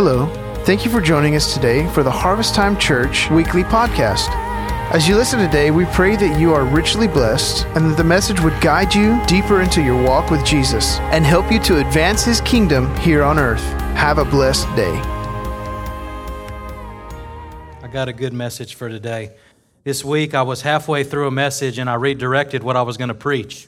Hello. Thank you for joining us today for the Harvest Time Church weekly podcast. As you listen today, we pray that you are richly blessed and that the message would guide you deeper into your walk with Jesus and help you to advance his kingdom here on earth. Have a blessed day. I got a good message for today. This week I was halfway through a message and I redirected what I was going to preach.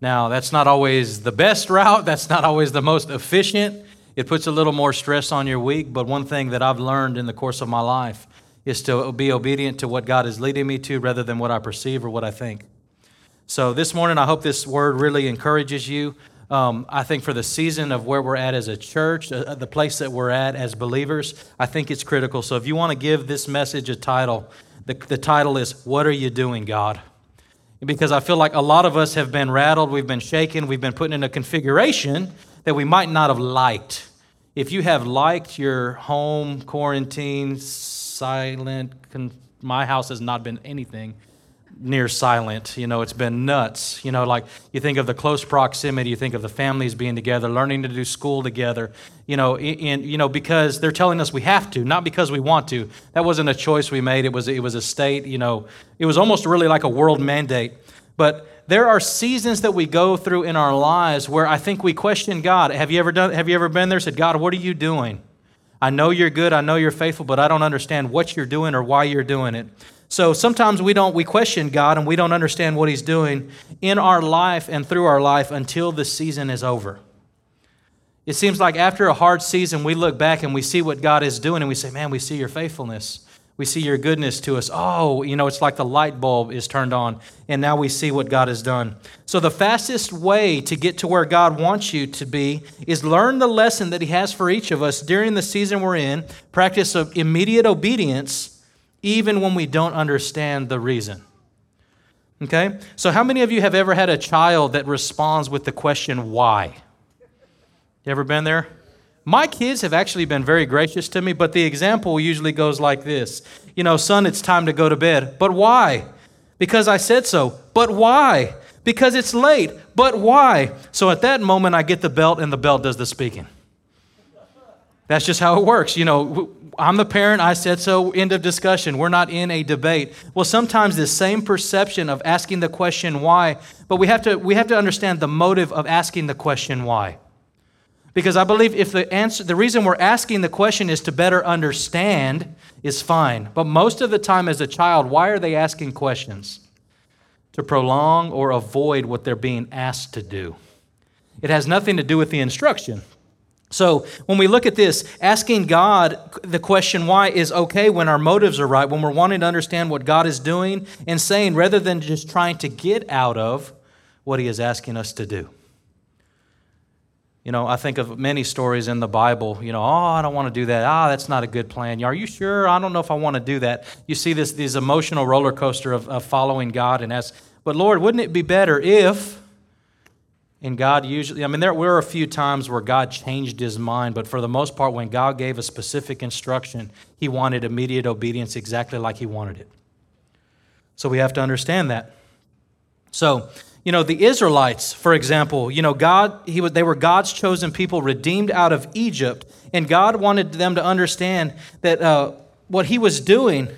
Now, that's not always the best route, that's not always the most efficient. It puts a little more stress on your week, but one thing that I've learned in the course of my life is to be obedient to what God is leading me to rather than what I perceive or what I think. So this morning, I hope this word really encourages you. Um, I think for the season of where we're at as a church, uh, the place that we're at as believers, I think it's critical. So if you want to give this message a title, the, the title is What Are You Doing, God? Because I feel like a lot of us have been rattled, we've been shaken, we've been put in a configuration that we might not have liked. If you have liked your home quarantine, silent, con- my house has not been anything near silent. You know, it's been nuts. You know, like you think of the close proximity, you think of the families being together, learning to do school together. You know, in, you know because they're telling us we have to, not because we want to. That wasn't a choice we made. It was it was a state. You know, it was almost really like a world mandate. But there are seasons that we go through in our lives where I think we question God. Have you ever done have you ever been there said, God, what are you doing? I know you're good, I know you're faithful, but I don't understand what you're doing or why you're doing it. So sometimes we don't we question God and we don't understand what he's doing in our life and through our life until the season is over. It seems like after a hard season we look back and we see what God is doing and we say, "Man, we see your faithfulness." We see your goodness to us. Oh, you know, it's like the light bulb is turned on, and now we see what God has done. So, the fastest way to get to where God wants you to be is learn the lesson that He has for each of us during the season we're in, practice of immediate obedience, even when we don't understand the reason. Okay? So, how many of you have ever had a child that responds with the question, why? You ever been there? My kids have actually been very gracious to me, but the example usually goes like this You know, son, it's time to go to bed. But why? Because I said so. But why? Because it's late. But why? So at that moment, I get the belt, and the belt does the speaking. That's just how it works. You know, I'm the parent, I said so, end of discussion. We're not in a debate. Well, sometimes this same perception of asking the question why, but we have to, we have to understand the motive of asking the question why. Because I believe if the answer, the reason we're asking the question is to better understand is fine. But most of the time as a child, why are they asking questions? To prolong or avoid what they're being asked to do. It has nothing to do with the instruction. So when we look at this, asking God the question why is okay when our motives are right, when we're wanting to understand what God is doing and saying rather than just trying to get out of what He is asking us to do. You know, I think of many stories in the Bible, you know, oh, I don't want to do that. Ah, that's not a good plan. Are you sure? I don't know if I want to do that. You see this, this emotional roller coaster of, of following God and ask, but Lord, wouldn't it be better if, and God usually, I mean, there were a few times where God changed his mind, but for the most part, when God gave a specific instruction, he wanted immediate obedience exactly like he wanted it. So we have to understand that. So, you know, the Israelites, for example, you know, God, he, they were God's chosen people redeemed out of Egypt. And God wanted them to understand that uh, what he was doing,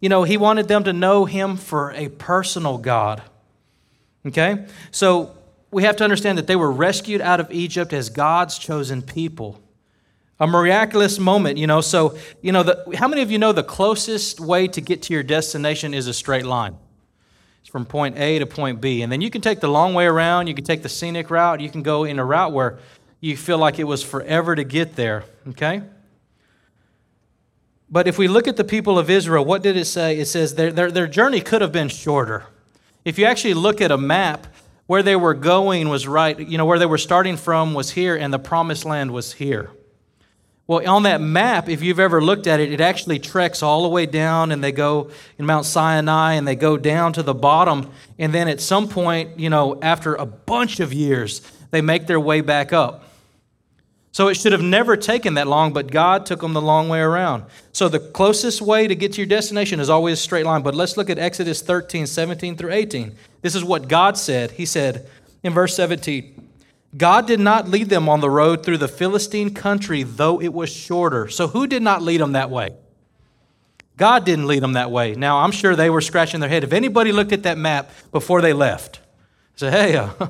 you know, he wanted them to know him for a personal God. Okay? So we have to understand that they were rescued out of Egypt as God's chosen people. A miraculous moment, you know. So, you know, the, how many of you know the closest way to get to your destination is a straight line? It's from point A to point B. And then you can take the long way around, you can take the scenic route, you can go in a route where you feel like it was forever to get there, okay? But if we look at the people of Israel, what did it say? It says their, their, their journey could have been shorter. If you actually look at a map, where they were going was right, you know, where they were starting from was here, and the promised land was here. Well, on that map, if you've ever looked at it, it actually treks all the way down and they go in Mount Sinai and they go down to the bottom. And then at some point, you know, after a bunch of years, they make their way back up. So it should have never taken that long, but God took them the long way around. So the closest way to get to your destination is always a straight line. But let's look at Exodus 13, 17 through 18. This is what God said. He said in verse 17, God did not lead them on the road through the Philistine country, though it was shorter. So, who did not lead them that way? God didn't lead them that way. Now, I'm sure they were scratching their head. If anybody looked at that map before they left, say, hey, uh,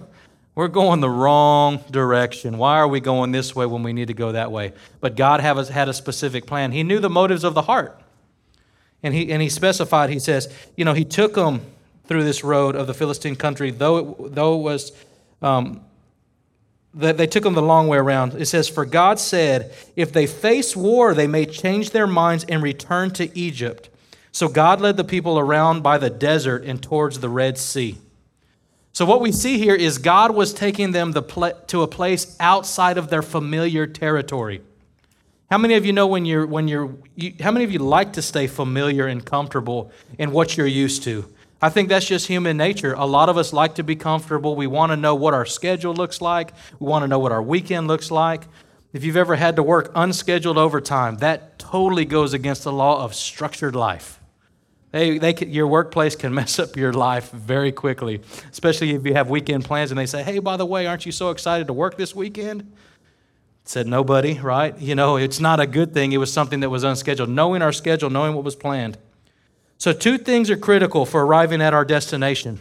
we're going the wrong direction. Why are we going this way when we need to go that way? But God have, had a specific plan. He knew the motives of the heart. And he, and he specified, he says, you know, he took them through this road of the Philistine country, though it, though it was, um, they took them the long way around. It says, For God said, if they face war, they may change their minds and return to Egypt. So God led the people around by the desert and towards the Red Sea. So, what we see here is God was taking them to a place outside of their familiar territory. How many of you know when you're, when you're, you, how many of you like to stay familiar and comfortable in what you're used to? I think that's just human nature. A lot of us like to be comfortable. We want to know what our schedule looks like, we want to know what our weekend looks like. If you've ever had to work unscheduled overtime, that totally goes against the law of structured life. They, they your workplace can mess up your life very quickly, especially if you have weekend plans and they say, hey, by the way, aren't you so excited to work this weekend? Said nobody, right? You know, it's not a good thing. It was something that was unscheduled. Knowing our schedule, knowing what was planned. So, two things are critical for arriving at our destination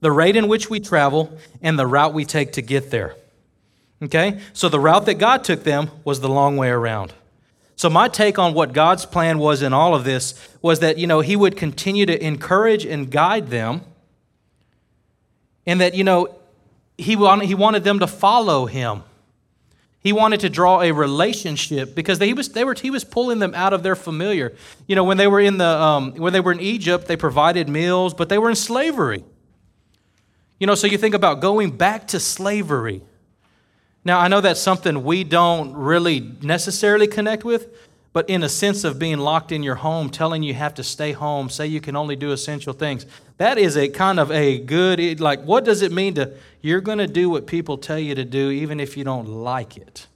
the rate in which we travel and the route we take to get there. Okay? So, the route that God took them was the long way around. So, my take on what God's plan was in all of this was that, you know, He would continue to encourage and guide them, and that, you know, He wanted, he wanted them to follow Him. He wanted to draw a relationship because they, he, was, they were, he was pulling them out of their familiar. You know, when they were in the um, when they were in Egypt, they provided meals, but they were in slavery. You know, so you think about going back to slavery. Now, I know that's something we don't really necessarily connect with, but in a sense of being locked in your home, telling you have to stay home, say you can only do essential things, that is a kind of a good, like, what does it mean to, you're going to do what people tell you to do even if you don't like it?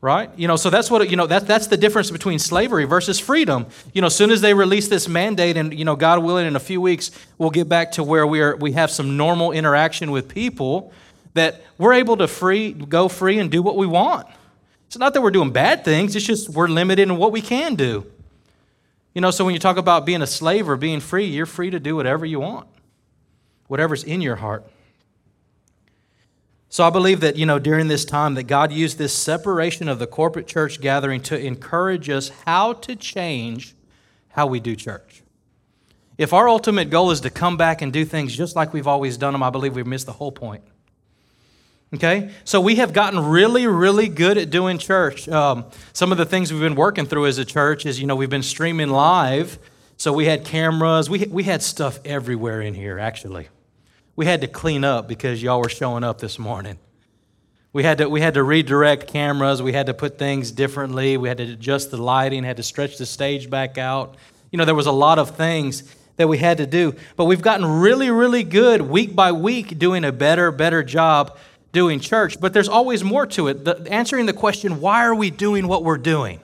Right? You know, so that's what, you know, that, that's the difference between slavery versus freedom. You know, as soon as they release this mandate and, you know, God willing, in a few weeks, we'll get back to where we, are, we have some normal interaction with people that we're able to free, go free and do what we want. It's not that we're doing bad things, it's just we're limited in what we can do. You know, so when you talk about being a slave or being free, you're free to do whatever you want, whatever's in your heart. So I believe that, you know, during this time that God used this separation of the corporate church gathering to encourage us how to change how we do church. If our ultimate goal is to come back and do things just like we've always done them, I believe we've missed the whole point. Okay? So we have gotten really, really good at doing church. Um, some of the things we've been working through as a church is, you know, we've been streaming live. So we had cameras. We, we had stuff everywhere in here, actually. We had to clean up because y'all were showing up this morning. We had, to, we had to redirect cameras. We had to put things differently. We had to adjust the lighting, had to stretch the stage back out. You know, there was a lot of things that we had to do. But we've gotten really, really good week by week doing a better, better job doing church, but there's always more to it. The, answering the question, why are we doing what we're doing?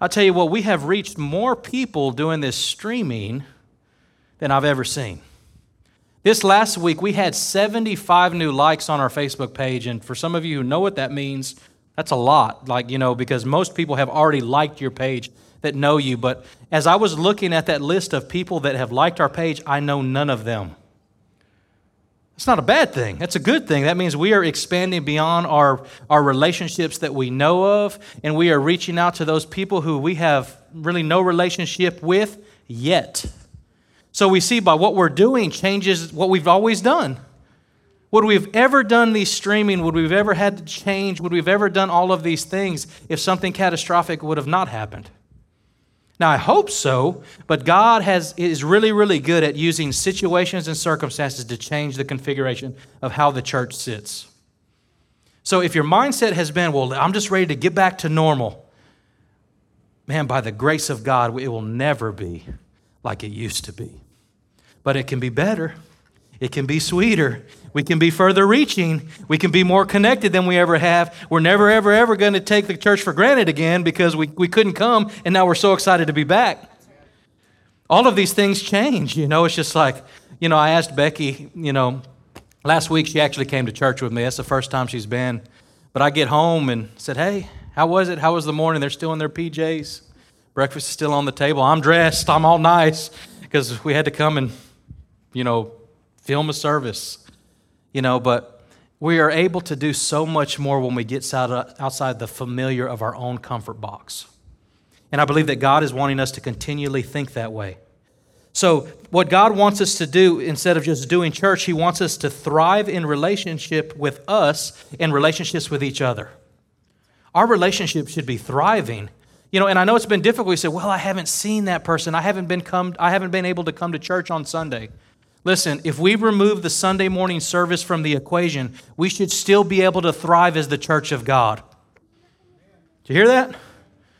I'll tell you what, we have reached more people doing this streaming than I've ever seen. This last week, we had 75 new likes on our Facebook page, and for some of you who know what that means, that's a lot. Like, you know, because most people have already liked your page that know you. But as I was looking at that list of people that have liked our page, I know none of them. It's not a bad thing. That's a good thing. That means we are expanding beyond our, our relationships that we know of, and we are reaching out to those people who we have really no relationship with yet. So we see by what we're doing changes what we've always done. Would we have ever done these streaming? Would we have ever had to change? Would we have ever done all of these things if something catastrophic would have not happened? Now, I hope so, but God has, is really, really good at using situations and circumstances to change the configuration of how the church sits. So if your mindset has been, well, I'm just ready to get back to normal, man, by the grace of God, it will never be like it used to be. But it can be better, it can be sweeter, we can be further reaching. We can be more connected than we ever have. We're never, ever, ever going to take the church for granted again because we, we couldn't come and now we're so excited to be back. All of these things change, you know. It's just like, you know, I asked Becky, you know, Last week, she actually came to church with me. That's the first time she's been. But I get home and said, Hey, how was it? How was the morning? They're still in their PJs. Breakfast is still on the table. I'm dressed. I'm all nice because we had to come and, you know, film a service. You know, but we are able to do so much more when we get outside the familiar of our own comfort box. And I believe that God is wanting us to continually think that way. So, what God wants us to do instead of just doing church, He wants us to thrive in relationship with us and relationships with each other. Our relationship should be thriving. You know, and I know it's been difficult. You say, well, I haven't seen that person. I haven't been come, I haven't been able to come to church on Sunday. Listen, if we remove the Sunday morning service from the equation, we should still be able to thrive as the church of God. Do you hear that?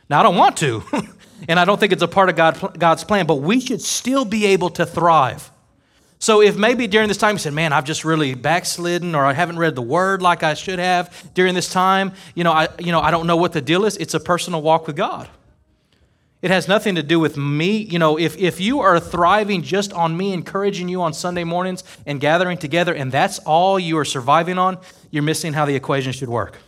Now, I don't want to, and I don't think it's a part of God, God's plan, but we should still be able to thrive. So if maybe during this time you said, man, I've just really backslidden or I haven't read the word like I should have during this time, you know, I, you know, I don't know what the deal is. It's a personal walk with God. It has nothing to do with me. You know, if, if you are thriving just on me encouraging you on Sunday mornings and gathering together and that's all you are surviving on, you're missing how the equation should work.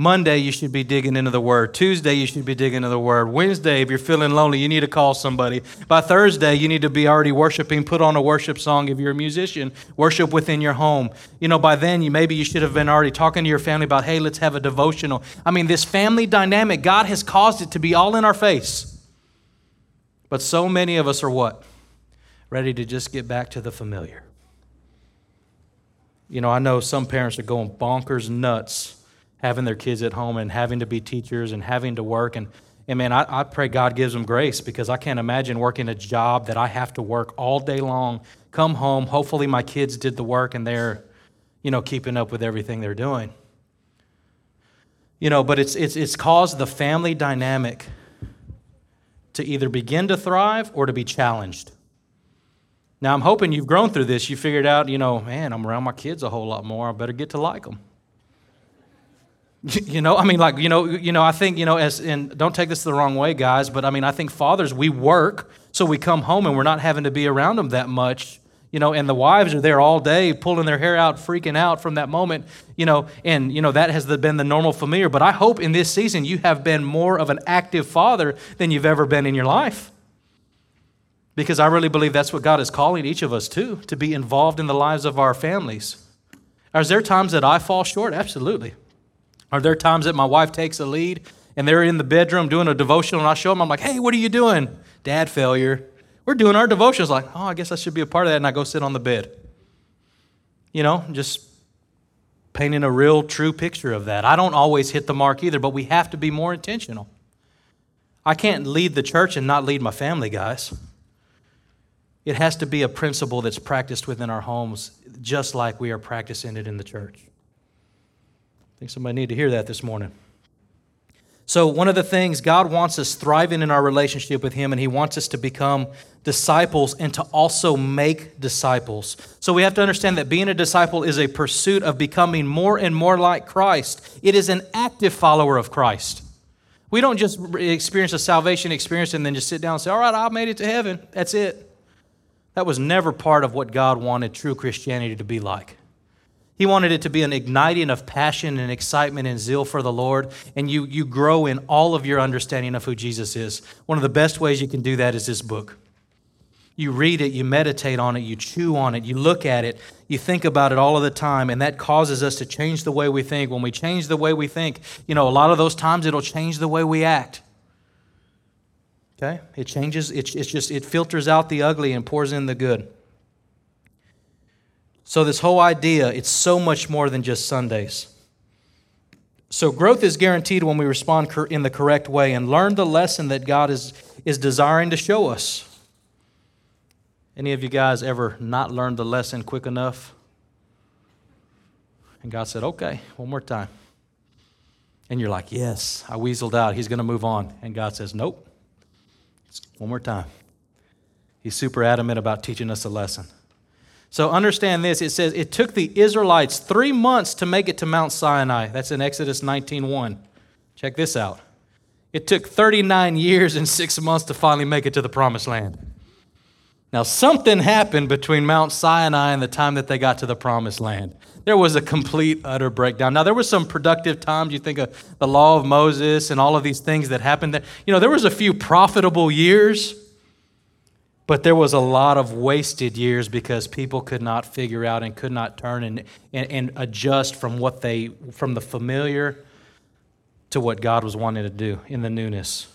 Monday, you should be digging into the Word. Tuesday, you should be digging into the Word. Wednesday, if you're feeling lonely, you need to call somebody. By Thursday, you need to be already worshiping. Put on a worship song if you're a musician. Worship within your home. You know, by then, you maybe you should have been already talking to your family about, hey, let's have a devotional. I mean, this family dynamic, God has caused it to be all in our face. But so many of us are what? Ready to just get back to the familiar. You know, I know some parents are going bonkers nuts having their kids at home and having to be teachers and having to work. And, and man, I, I pray God gives them grace because I can't imagine working a job that I have to work all day long, come home, hopefully my kids did the work and they're, you know, keeping up with everything they're doing. You know, but it's, it's, it's caused the family dynamic to either begin to thrive or to be challenged. Now, I'm hoping you've grown through this. You figured out, you know, man, I'm around my kids a whole lot more. I better get to like them. You know, I mean, like, you know, you know, I think, you know, as and don't take this the wrong way, guys, but I mean, I think fathers, we work, so we come home and we're not having to be around them that much, you know, and the wives are there all day pulling their hair out, freaking out from that moment, you know, and, you know, that has been the normal familiar. But I hope in this season you have been more of an active father than you've ever been in your life. Because I really believe that's what God is calling each of us to, to be involved in the lives of our families. Are there times that I fall short? Absolutely. Are there times that my wife takes a lead and they're in the bedroom doing a devotional and I show them, I'm like, hey, what are you doing? Dad failure. We're doing our devotions. Like, oh, I guess I should be a part of that. And I go sit on the bed. You know, just painting a real true picture of that. I don't always hit the mark either, but we have to be more intentional. I can't lead the church and not lead my family, guys. It has to be a principle that's practiced within our homes, just like we are practicing it in the church. I think somebody need to hear that this morning. So, one of the things God wants us thriving in our relationship with Him, and He wants us to become disciples and to also make disciples. So, we have to understand that being a disciple is a pursuit of becoming more and more like Christ. It is an active follower of Christ. We don't just experience a salvation experience and then just sit down and say, All right, I made it to heaven. That's it. That was never part of what God wanted true Christianity to be like. He wanted it to be an igniting of passion and excitement and zeal for the Lord, and you, you grow in all of your understanding of who Jesus is. One of the best ways you can do that is this book. You read it, you meditate on it, you chew on it, you look at it, you think about it all of the time, and that causes us to change the way we think. When we change the way we think, you know, a lot of those times it'll change the way we act. Okay? It changes, it, it's just, it filters out the ugly and pours in the good. So, this whole idea, it's so much more than just Sundays. So, growth is guaranteed when we respond in the correct way and learn the lesson that God is, is desiring to show us. Any of you guys ever not learned the lesson quick enough? And God said, okay, one more time. And you're like, yes, I weaseled out. He's going to move on. And God says, nope. One more time. He's super adamant about teaching us a lesson. So understand this. It says it took the Israelites three months to make it to Mount Sinai. That's in Exodus 19.1. Check this out. It took 39 years and six months to finally make it to the promised land. Now, something happened between Mount Sinai and the time that they got to the promised land. There was a complete, utter breakdown. Now, there were some productive times. You think of the law of Moses and all of these things that happened there. You know, there was a few profitable years, but there was a lot of wasted years because people could not figure out and could not turn and, and, and adjust from what they, from the familiar to what God was wanting to do in the newness.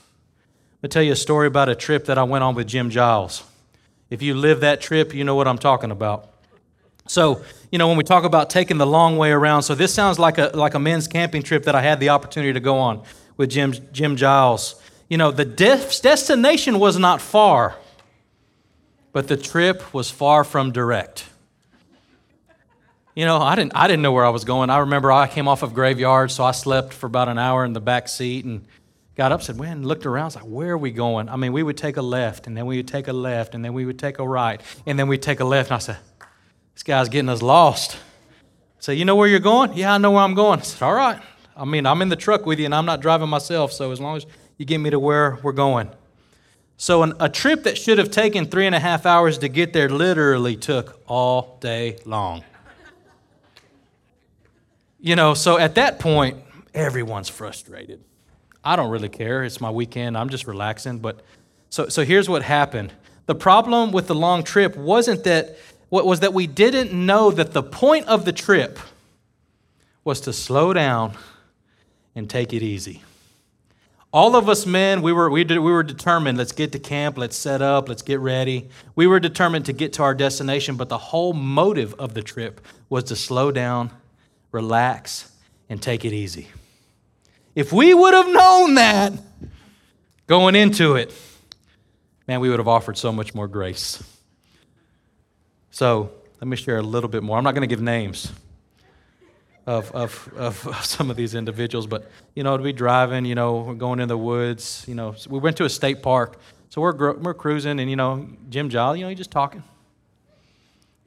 Me tell you a story about a trip that I went on with Jim Giles. If you live that trip, you know what I'm talking about. So, you know, when we talk about taking the long way around, so this sounds like a, like a men's camping trip that I had the opportunity to go on with Jim, Jim Giles. You know, the destination was not far, but the trip was far from direct. You know, I didn't, I didn't know where I was going. I remember I came off of graveyard, so I slept for about an hour in the back seat and got up, said, "Man," looked around, I was like, "Where are we going?" I mean, we would take a left, and then we would take a left, and then we would take a right, and then we'd take a left. And I said, "This guy's getting us lost." Said, "You know where you're going?" "Yeah, I know where I'm going." I said, "All right." I mean, I'm in the truck with you, and I'm not driving myself, so as long as you get me to where we're going. So, an, a trip that should have taken three and a half hours to get there literally took all day long. you know, so at that point, everyone's frustrated. I don't really care. It's my weekend. I'm just relaxing. But so, so here's what happened. The problem with the long trip wasn't that, what was that we didn't know that the point of the trip was to slow down and take it easy. All of us men, we were, we, did, we were determined, let's get to camp, let's set up, let's get ready. We were determined to get to our destination, but the whole motive of the trip was to slow down, relax, and take it easy. If we would have known that going into it, man, we would have offered so much more grace. So let me share a little bit more. I'm not going to give names of, of, of some of these individuals, but, you know, to be driving, you know, going in the woods, you know, we went to a state park. So we're, we're cruising, and, you know, Jim Jolly, you know, he's just talking.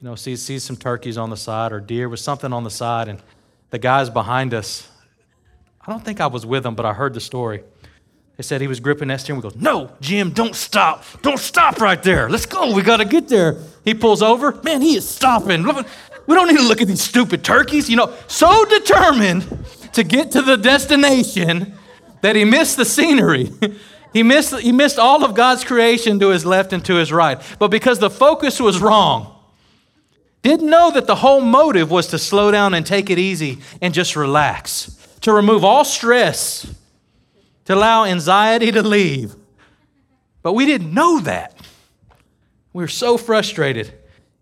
You know, sees, sees some turkeys on the side or deer with something on the side, and the guys behind us I don't think I was with them, but I heard the story. They said he was gripping that steering wheel. Goes, no, Jim, don't stop. Don't stop right there. Let's go. We got to get there. He pulls over. Man, he is stopping. We don't need to look at these stupid turkeys. You know, so determined to get to the destination that he missed the scenery. he, missed, he missed all of God's creation to his left and to his right. But because the focus was wrong, didn't know that the whole motive was to slow down and take it easy and just relax to remove all stress, to allow anxiety to leave. But we didn't know that. We were so frustrated.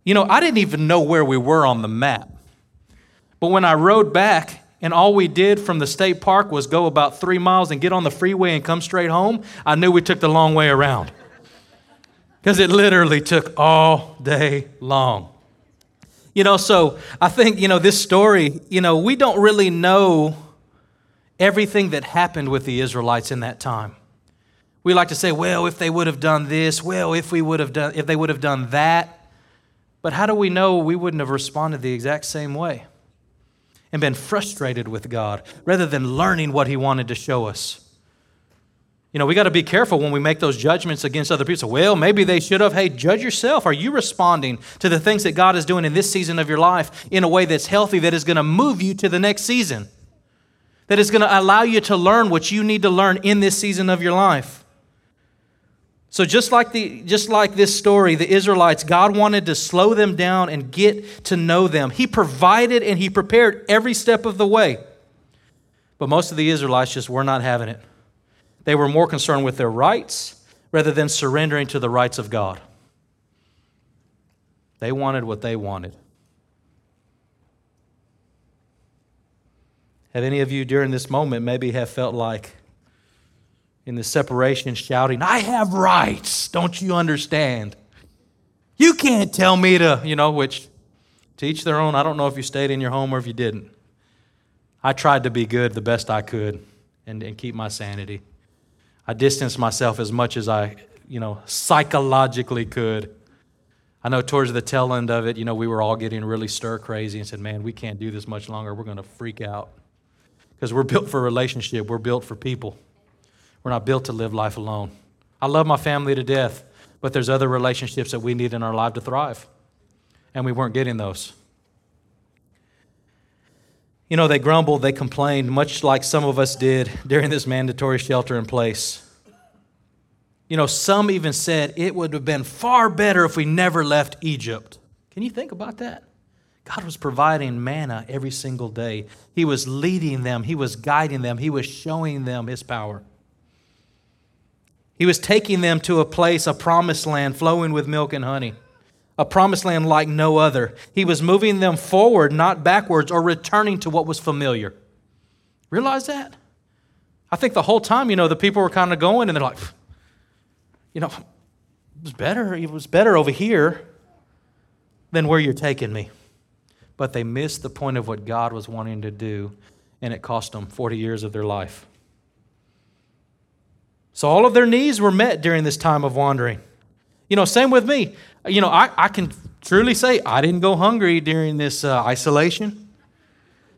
You know, I didn't even know where we were on the map. But when I rode back, and all we did from the state park was go about three miles and get on the freeway and come straight home, I knew we took the long way around. Because it literally took all day long. You know, so I think, you know, this story, you know, we don't really know everything that happened with the Israelites in that time. We like to say, well, if they would have done this, well, if we would have done if they would have done that. But how do we know we wouldn't have responded the exact same way and been frustrated with God rather than learning what he wanted to show us? You know, we got to be careful when we make those judgments against other people. So, well, maybe they should have. Hey, judge yourself. Are you responding to the things that God is doing in this season of your life in a way that's healthy, that is going to move you to the next season? that is going to allow you to learn what you need to learn in this season of your life. So just like the just like this story, the Israelites, God wanted to slow them down and get to know them. He provided and he prepared every step of the way. But most of the Israelites just were not having it. They were more concerned with their rights rather than surrendering to the rights of God. They wanted what they wanted. Have any of you during this moment maybe have felt like in the separation shouting, I have rights, don't you understand? You can't tell me to, you know, which to each their own. I don't know if you stayed in your home or if you didn't. I tried to be good the best I could and, and keep my sanity. I distanced myself as much as I, you know, psychologically could. I know towards the tail end of it, you know, we were all getting really stir crazy and said, man, we can't do this much longer. We're going to freak out because we're built for relationship, we're built for people. We're not built to live life alone. I love my family to death, But there's other relationships that we need in our life to thrive, and we weren't getting those. You know, they grumbled, they complained, much like some of us did during this mandatory shelter in place. You know, some even said it would have been far better if we never left Egypt. Can you think about that? God was providing manna every single day. He was leading them, He was guiding them, He was showing them His power. He was taking them to a place, a promised land flowing with milk and honey a promised land like no other. He was moving them forward, not backwards, or returning to what was familiar. Realize that? I think the whole time, you know, the people were kind of going and they're like, you know, it was better, it was better over here than where you're taking me. But they missed the point of what God was wanting to do, and it cost them 40 years of their life. So all of their needs were met during this time of wandering. You know, same with me you know, I, I can truly say I didn't go hungry during this uh, isolation.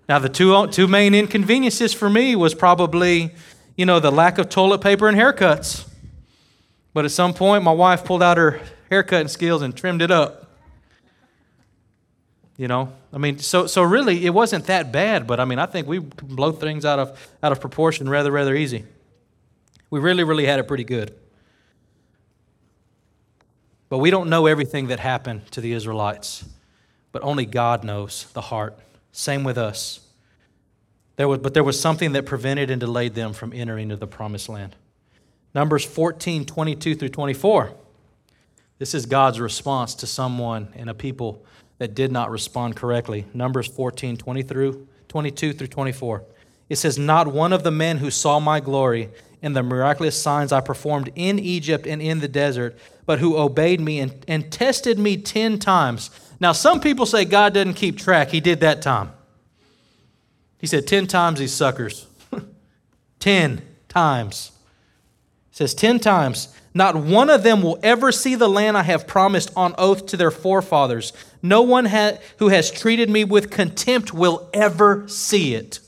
Now, the two, two main inconveniences for me was probably, you know, the lack of toilet paper and haircuts. But at some point, my wife pulled out her haircutting skills and trimmed it up. You know, I mean, so so really, it wasn't that bad. But I mean, I think we blow things out of out of proportion rather rather easy. We really really had it pretty good. But we don't know everything that happened to the Israelites, but only God knows the heart. Same with us. There was, but there was something that prevented and delayed them from entering into the promised land. Numbers 14, 22 through 24. This is God's response to someone and a people that did not respond correctly. Numbers 14, 20 through, 22 through 24. It says, Not one of the men who saw my glory and the miraculous signs I performed in Egypt and in the desert but who obeyed me and, and tested me 10 times. Now, some people say God doesn't keep track. He did that time. He said 10 times these suckers. 10 times. He says 10 times. Not one of them will ever see the land I have promised on oath to their forefathers. No one ha- who has treated me with contempt will ever see it.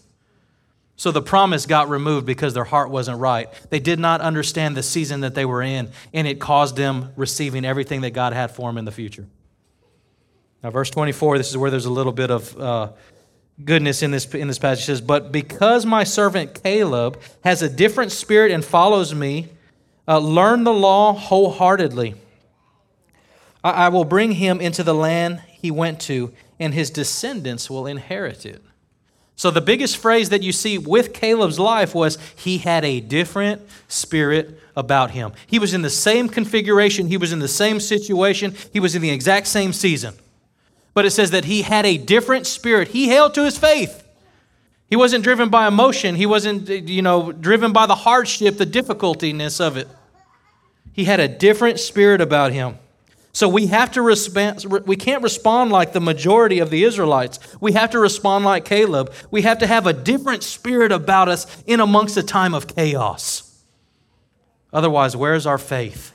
So the promise got removed because their heart wasn't right. They did not understand the season that they were in, and it caused them receiving everything that God had for them in the future. Now, verse 24, this is where there's a little bit of uh, goodness in this, in this passage. It says, But because my servant Caleb has a different spirit and follows me, uh, learn the law wholeheartedly. I, I will bring him into the land he went to, and his descendants will inherit it. So, the biggest phrase that you see with Caleb's life was he had a different spirit about him. He was in the same configuration, he was in the same situation, he was in the exact same season. But it says that he had a different spirit. He held to his faith. He wasn't driven by emotion, he wasn't, you know, driven by the hardship, the difficultiness of it. He had a different spirit about him. So we have to respond, we can't respond like the majority of the Israelites. We have to respond like Caleb. We have to have a different spirit about us in amongst a time of chaos. Otherwise, where's our faith?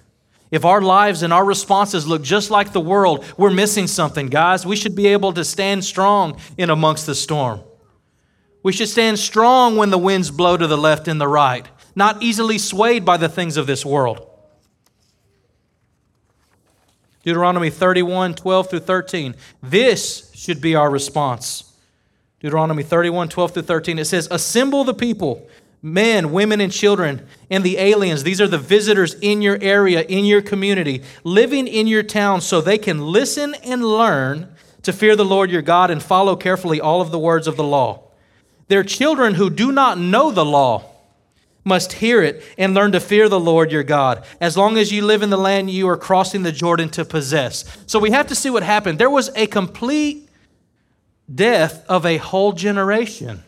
If our lives and our responses look just like the world, we're missing something, guys. We should be able to stand strong in amongst the storm. We should stand strong when the winds blow to the left and the right, not easily swayed by the things of this world. Deuteronomy 31, 12 through 13. This should be our response. Deuteronomy 31, 12 through 13. It says, Assemble the people, men, women, and children, and the aliens. These are the visitors in your area, in your community, living in your town, so they can listen and learn to fear the Lord your God and follow carefully all of the words of the law. Their children who do not know the law, must hear it and learn to fear the Lord your God as long as you live in the land you are crossing the Jordan to possess. So we have to see what happened. There was a complete death of a whole generation.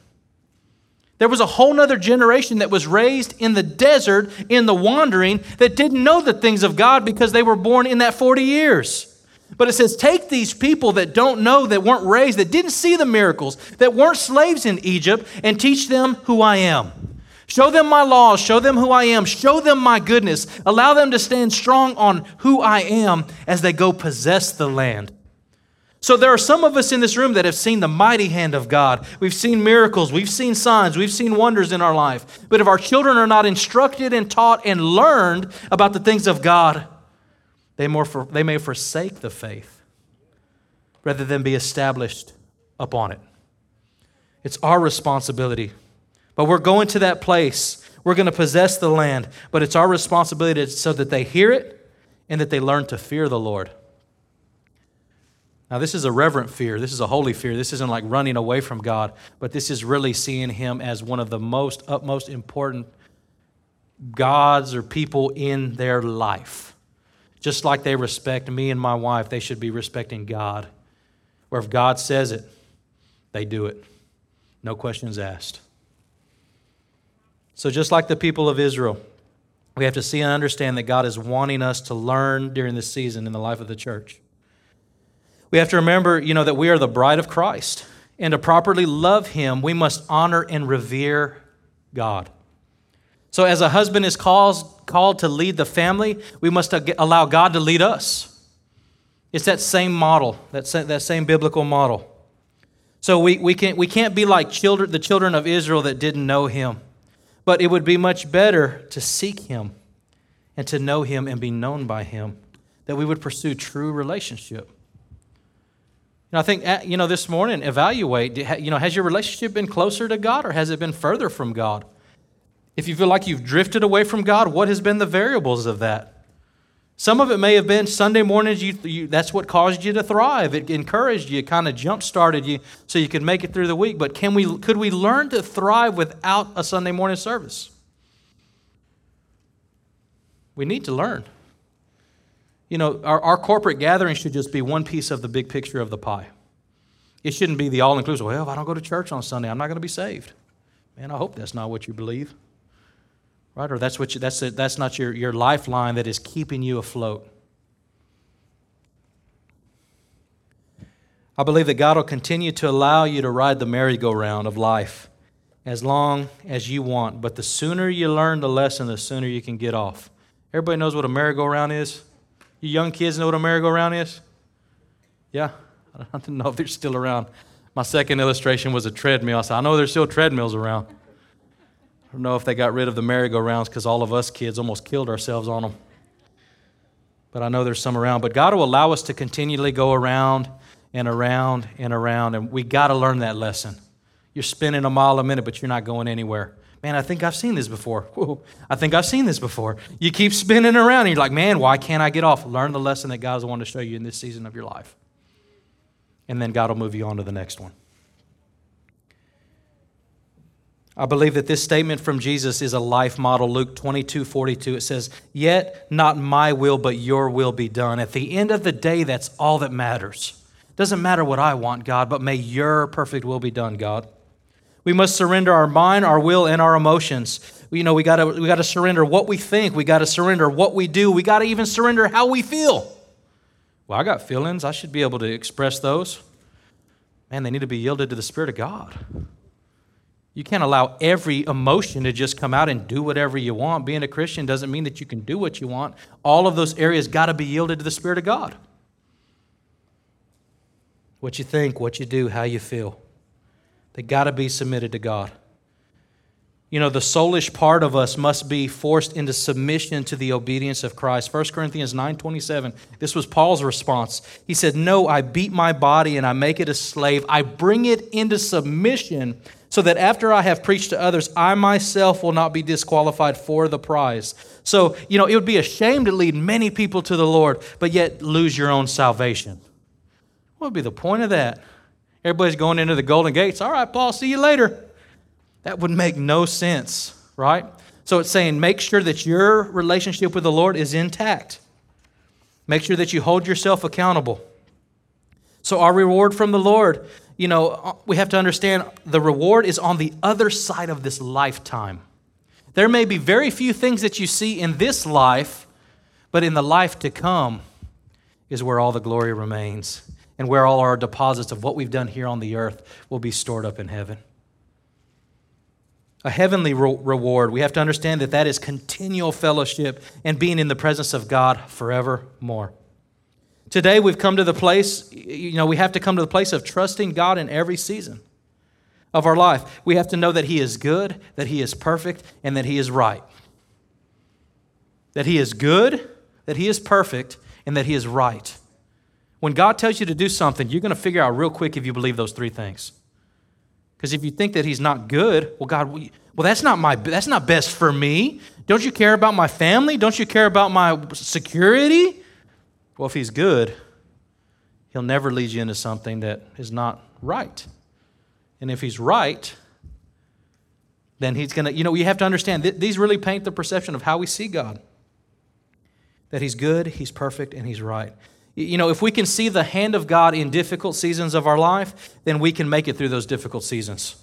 There was a whole nother generation that was raised in the desert, in the wandering, that didn't know the things of God because they were born in that 40 years. But it says, take these people that don't know, that weren't raised, that didn't see the miracles, that weren't slaves in Egypt, and teach them who I am. Show them my laws. Show them who I am. Show them my goodness. Allow them to stand strong on who I am as they go possess the land. So, there are some of us in this room that have seen the mighty hand of God. We've seen miracles, we've seen signs, we've seen wonders in our life. But if our children are not instructed and taught and learned about the things of God, they, more for, they may forsake the faith rather than be established upon it. It's our responsibility. But we're going to that place. We're going to possess the land, but it's our responsibility so that they hear it and that they learn to fear the Lord. Now, this is a reverent fear. This is a holy fear. This isn't like running away from God, but this is really seeing Him as one of the most, utmost important gods or people in their life. Just like they respect me and my wife, they should be respecting God. Where if God says it, they do it. No questions asked. So, just like the people of Israel, we have to see and understand that God is wanting us to learn during this season in the life of the church. We have to remember, you know, that we are the bride of Christ. And to properly love him, we must honor and revere God. So, as a husband is called, called to lead the family, we must allow God to lead us. It's that same model, that, that same biblical model. So, we, we, can't, we can't be like children, the children of Israel that didn't know him. But it would be much better to seek him and to know him and be known by him, that we would pursue true relationship. And I think, uh, you know, this morning, evaluate, you know, has your relationship been closer to God or has it been further from God? If you feel like you've drifted away from God, what has been the variables of that? Some of it may have been Sunday mornings, you, you, that's what caused you to thrive. It encouraged you, kind of jump started you so you could make it through the week. But can we, could we learn to thrive without a Sunday morning service? We need to learn. You know, our, our corporate gathering should just be one piece of the big picture of the pie. It shouldn't be the all inclusive, well, if I don't go to church on Sunday, I'm not going to be saved. Man, I hope that's not what you believe. Right? Or that's, what you, that's, that's not your, your lifeline that is keeping you afloat. I believe that God will continue to allow you to ride the merry-go-round of life as long as you want. But the sooner you learn the lesson, the sooner you can get off. Everybody knows what a merry-go-round is? You young kids know what a merry-go-round is? Yeah? I don't know if they're still around. My second illustration was a treadmill. I said, I know there's still treadmills around. Don't know if they got rid of the merry-go-rounds because all of us kids almost killed ourselves on them. But I know there's some around. But God will allow us to continually go around and around and around. And we got to learn that lesson. You're spinning a mile a minute, but you're not going anywhere. Man, I think I've seen this before. I think I've seen this before. You keep spinning around, and you're like, man, why can't I get off? Learn the lesson that God's wanting to show you in this season of your life. And then God will move you on to the next one. I believe that this statement from Jesus is a life model. Luke 22 42, it says, Yet not my will, but your will be done. At the end of the day, that's all that matters. Doesn't matter what I want, God, but may your perfect will be done, God. We must surrender our mind, our will, and our emotions. You know, we got to we got to surrender what we think. We got to surrender what we do. We got to even surrender how we feel. Well, I got feelings. I should be able to express those. Man, they need to be yielded to the Spirit of God. You can't allow every emotion to just come out and do whatever you want. Being a Christian doesn't mean that you can do what you want. All of those areas got to be yielded to the Spirit of God. What you think, what you do, how you feel. They got to be submitted to God. You know, the soulish part of us must be forced into submission to the obedience of Christ. 1 Corinthians 9:27. This was Paul's response. He said, "No, I beat my body and I make it a slave. I bring it into submission so that after I have preached to others, I myself will not be disqualified for the prize." So, you know, it would be a shame to lead many people to the Lord, but yet lose your own salvation. What would be the point of that? Everybody's going into the golden gates. All right, Paul, see you later. That would make no sense, right? So it's saying make sure that your relationship with the Lord is intact. Make sure that you hold yourself accountable. So, our reward from the Lord, you know, uh, we have to understand the reward is on the other side of this lifetime. There may be very few things that you see in this life, but in the life to come is where all the glory remains and where all our deposits of what we've done here on the earth will be stored up in heaven. A heavenly re- reward, we have to understand that that is continual fellowship and being in the presence of God forevermore. Today we've come to the place, you know, we have to come to the place of trusting God in every season of our life. We have to know that He is good, that He is perfect, and that He is right. That He is good, that He is perfect, and that He is right. When God tells you to do something, you're going to figure out real quick if you believe those three things. Because if you think that He's not good, well, God, well, that's not my that's not best for me. Don't you care about my family? Don't you care about my security? Well, if He's good, He'll never lead you into something that is not right. And if He's right, then He's going to, you know, you have to understand, th- these really paint the perception of how we see God that He's good, He's perfect, and He's right. You know, if we can see the hand of God in difficult seasons of our life, then we can make it through those difficult seasons.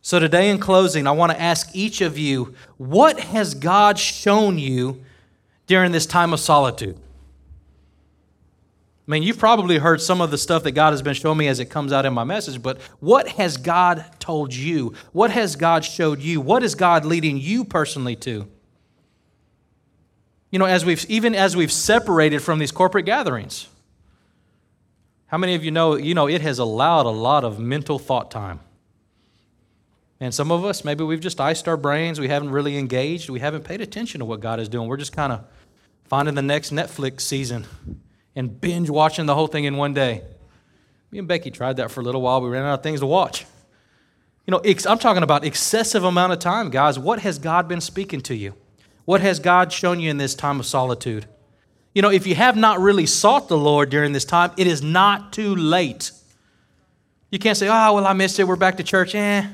So, today in closing, I want to ask each of you what has God shown you during this time of solitude? I mean, you've probably heard some of the stuff that God has been showing me as it comes out in my message, but what has God told you? What has God showed you? What is God leading you personally to? You know, as we've even as we've separated from these corporate gatherings. How many of you know, you know, it has allowed a lot of mental thought time. And some of us, maybe we've just iced our brains, we haven't really engaged, we haven't paid attention to what God is doing. We're just kind of finding the next Netflix season and binge watching the whole thing in one day. Me and Becky tried that for a little while. We ran out of things to watch. You know, I'm talking about excessive amount of time, guys. What has God been speaking to you? What has God shown you in this time of solitude? You know, if you have not really sought the Lord during this time, it is not too late. You can't say, oh, well, I missed it. We're back to church. Eh,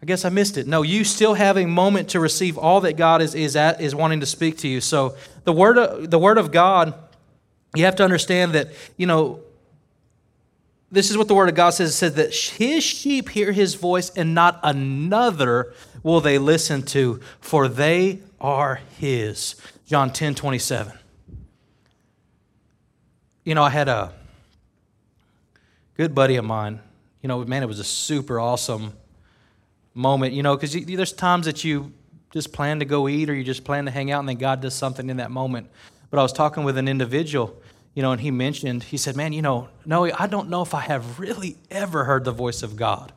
I guess I missed it. No, you still have a moment to receive all that God is, is, at, is wanting to speak to you. So the word of, the word of God you have to understand that, you know, this is what the Word of God says. It says that his sheep hear his voice, and not another will they listen to, for they are his. John 10 27. You know, I had a good buddy of mine. You know, man, it was a super awesome moment, you know, because there's times that you just plan to go eat or you just plan to hang out, and then God does something in that moment. But I was talking with an individual, you know, and he mentioned, he said, Man, you know, no, I don't know if I have really ever heard the voice of God.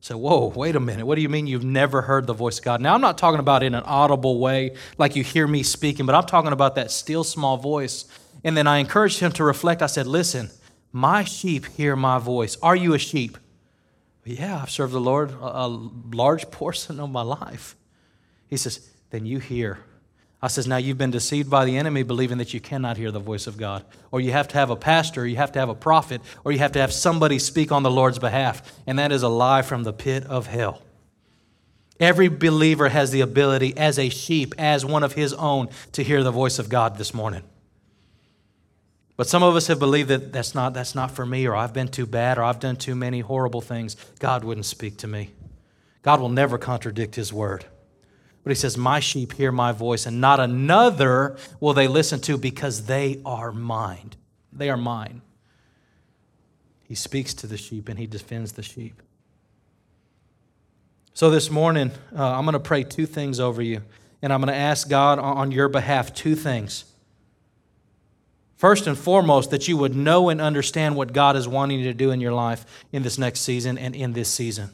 Said, Whoa, wait a minute. What do you mean you've never heard the voice of God? Now, I'm not talking about in an audible way, like you hear me speaking, but I'm talking about that still small voice. And then I encouraged him to reflect. I said, Listen, my sheep hear my voice. Are you a sheep? Yeah, I've served the Lord a large portion of my life. He says, Then you hear I says, now you've been deceived by the enemy believing that you cannot hear the voice of God. Or you have to have a pastor, you have to have a prophet, or you have to have somebody speak on the Lord's behalf. And that is a lie from the pit of hell. Every believer has the ability, as a sheep, as one of his own, to hear the voice of God this morning. But some of us have believed that that's not, that's not for me, or I've been too bad, or I've done too many horrible things. God wouldn't speak to me. God will never contradict his word. But he says, My sheep hear my voice, and not another will they listen to because they are mine. They are mine. He speaks to the sheep and he defends the sheep. So this morning, uh, I'm going to pray two things over you, and I'm going to ask God on your behalf two things. First and foremost, that you would know and understand what God is wanting you to do in your life in this next season and in this season.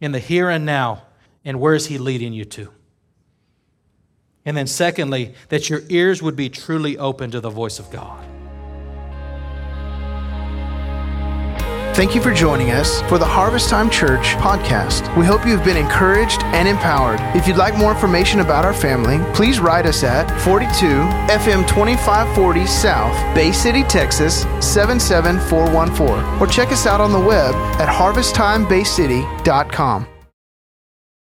In the here and now, and where is He leading you to? And then, secondly, that your ears would be truly open to the voice of God. Thank you for joining us for the Harvest Time Church podcast. We hope you've been encouraged and empowered. If you'd like more information about our family, please write us at 42 FM 2540 South, Bay City, Texas 77414, or check us out on the web at harvesttimebaycity.com.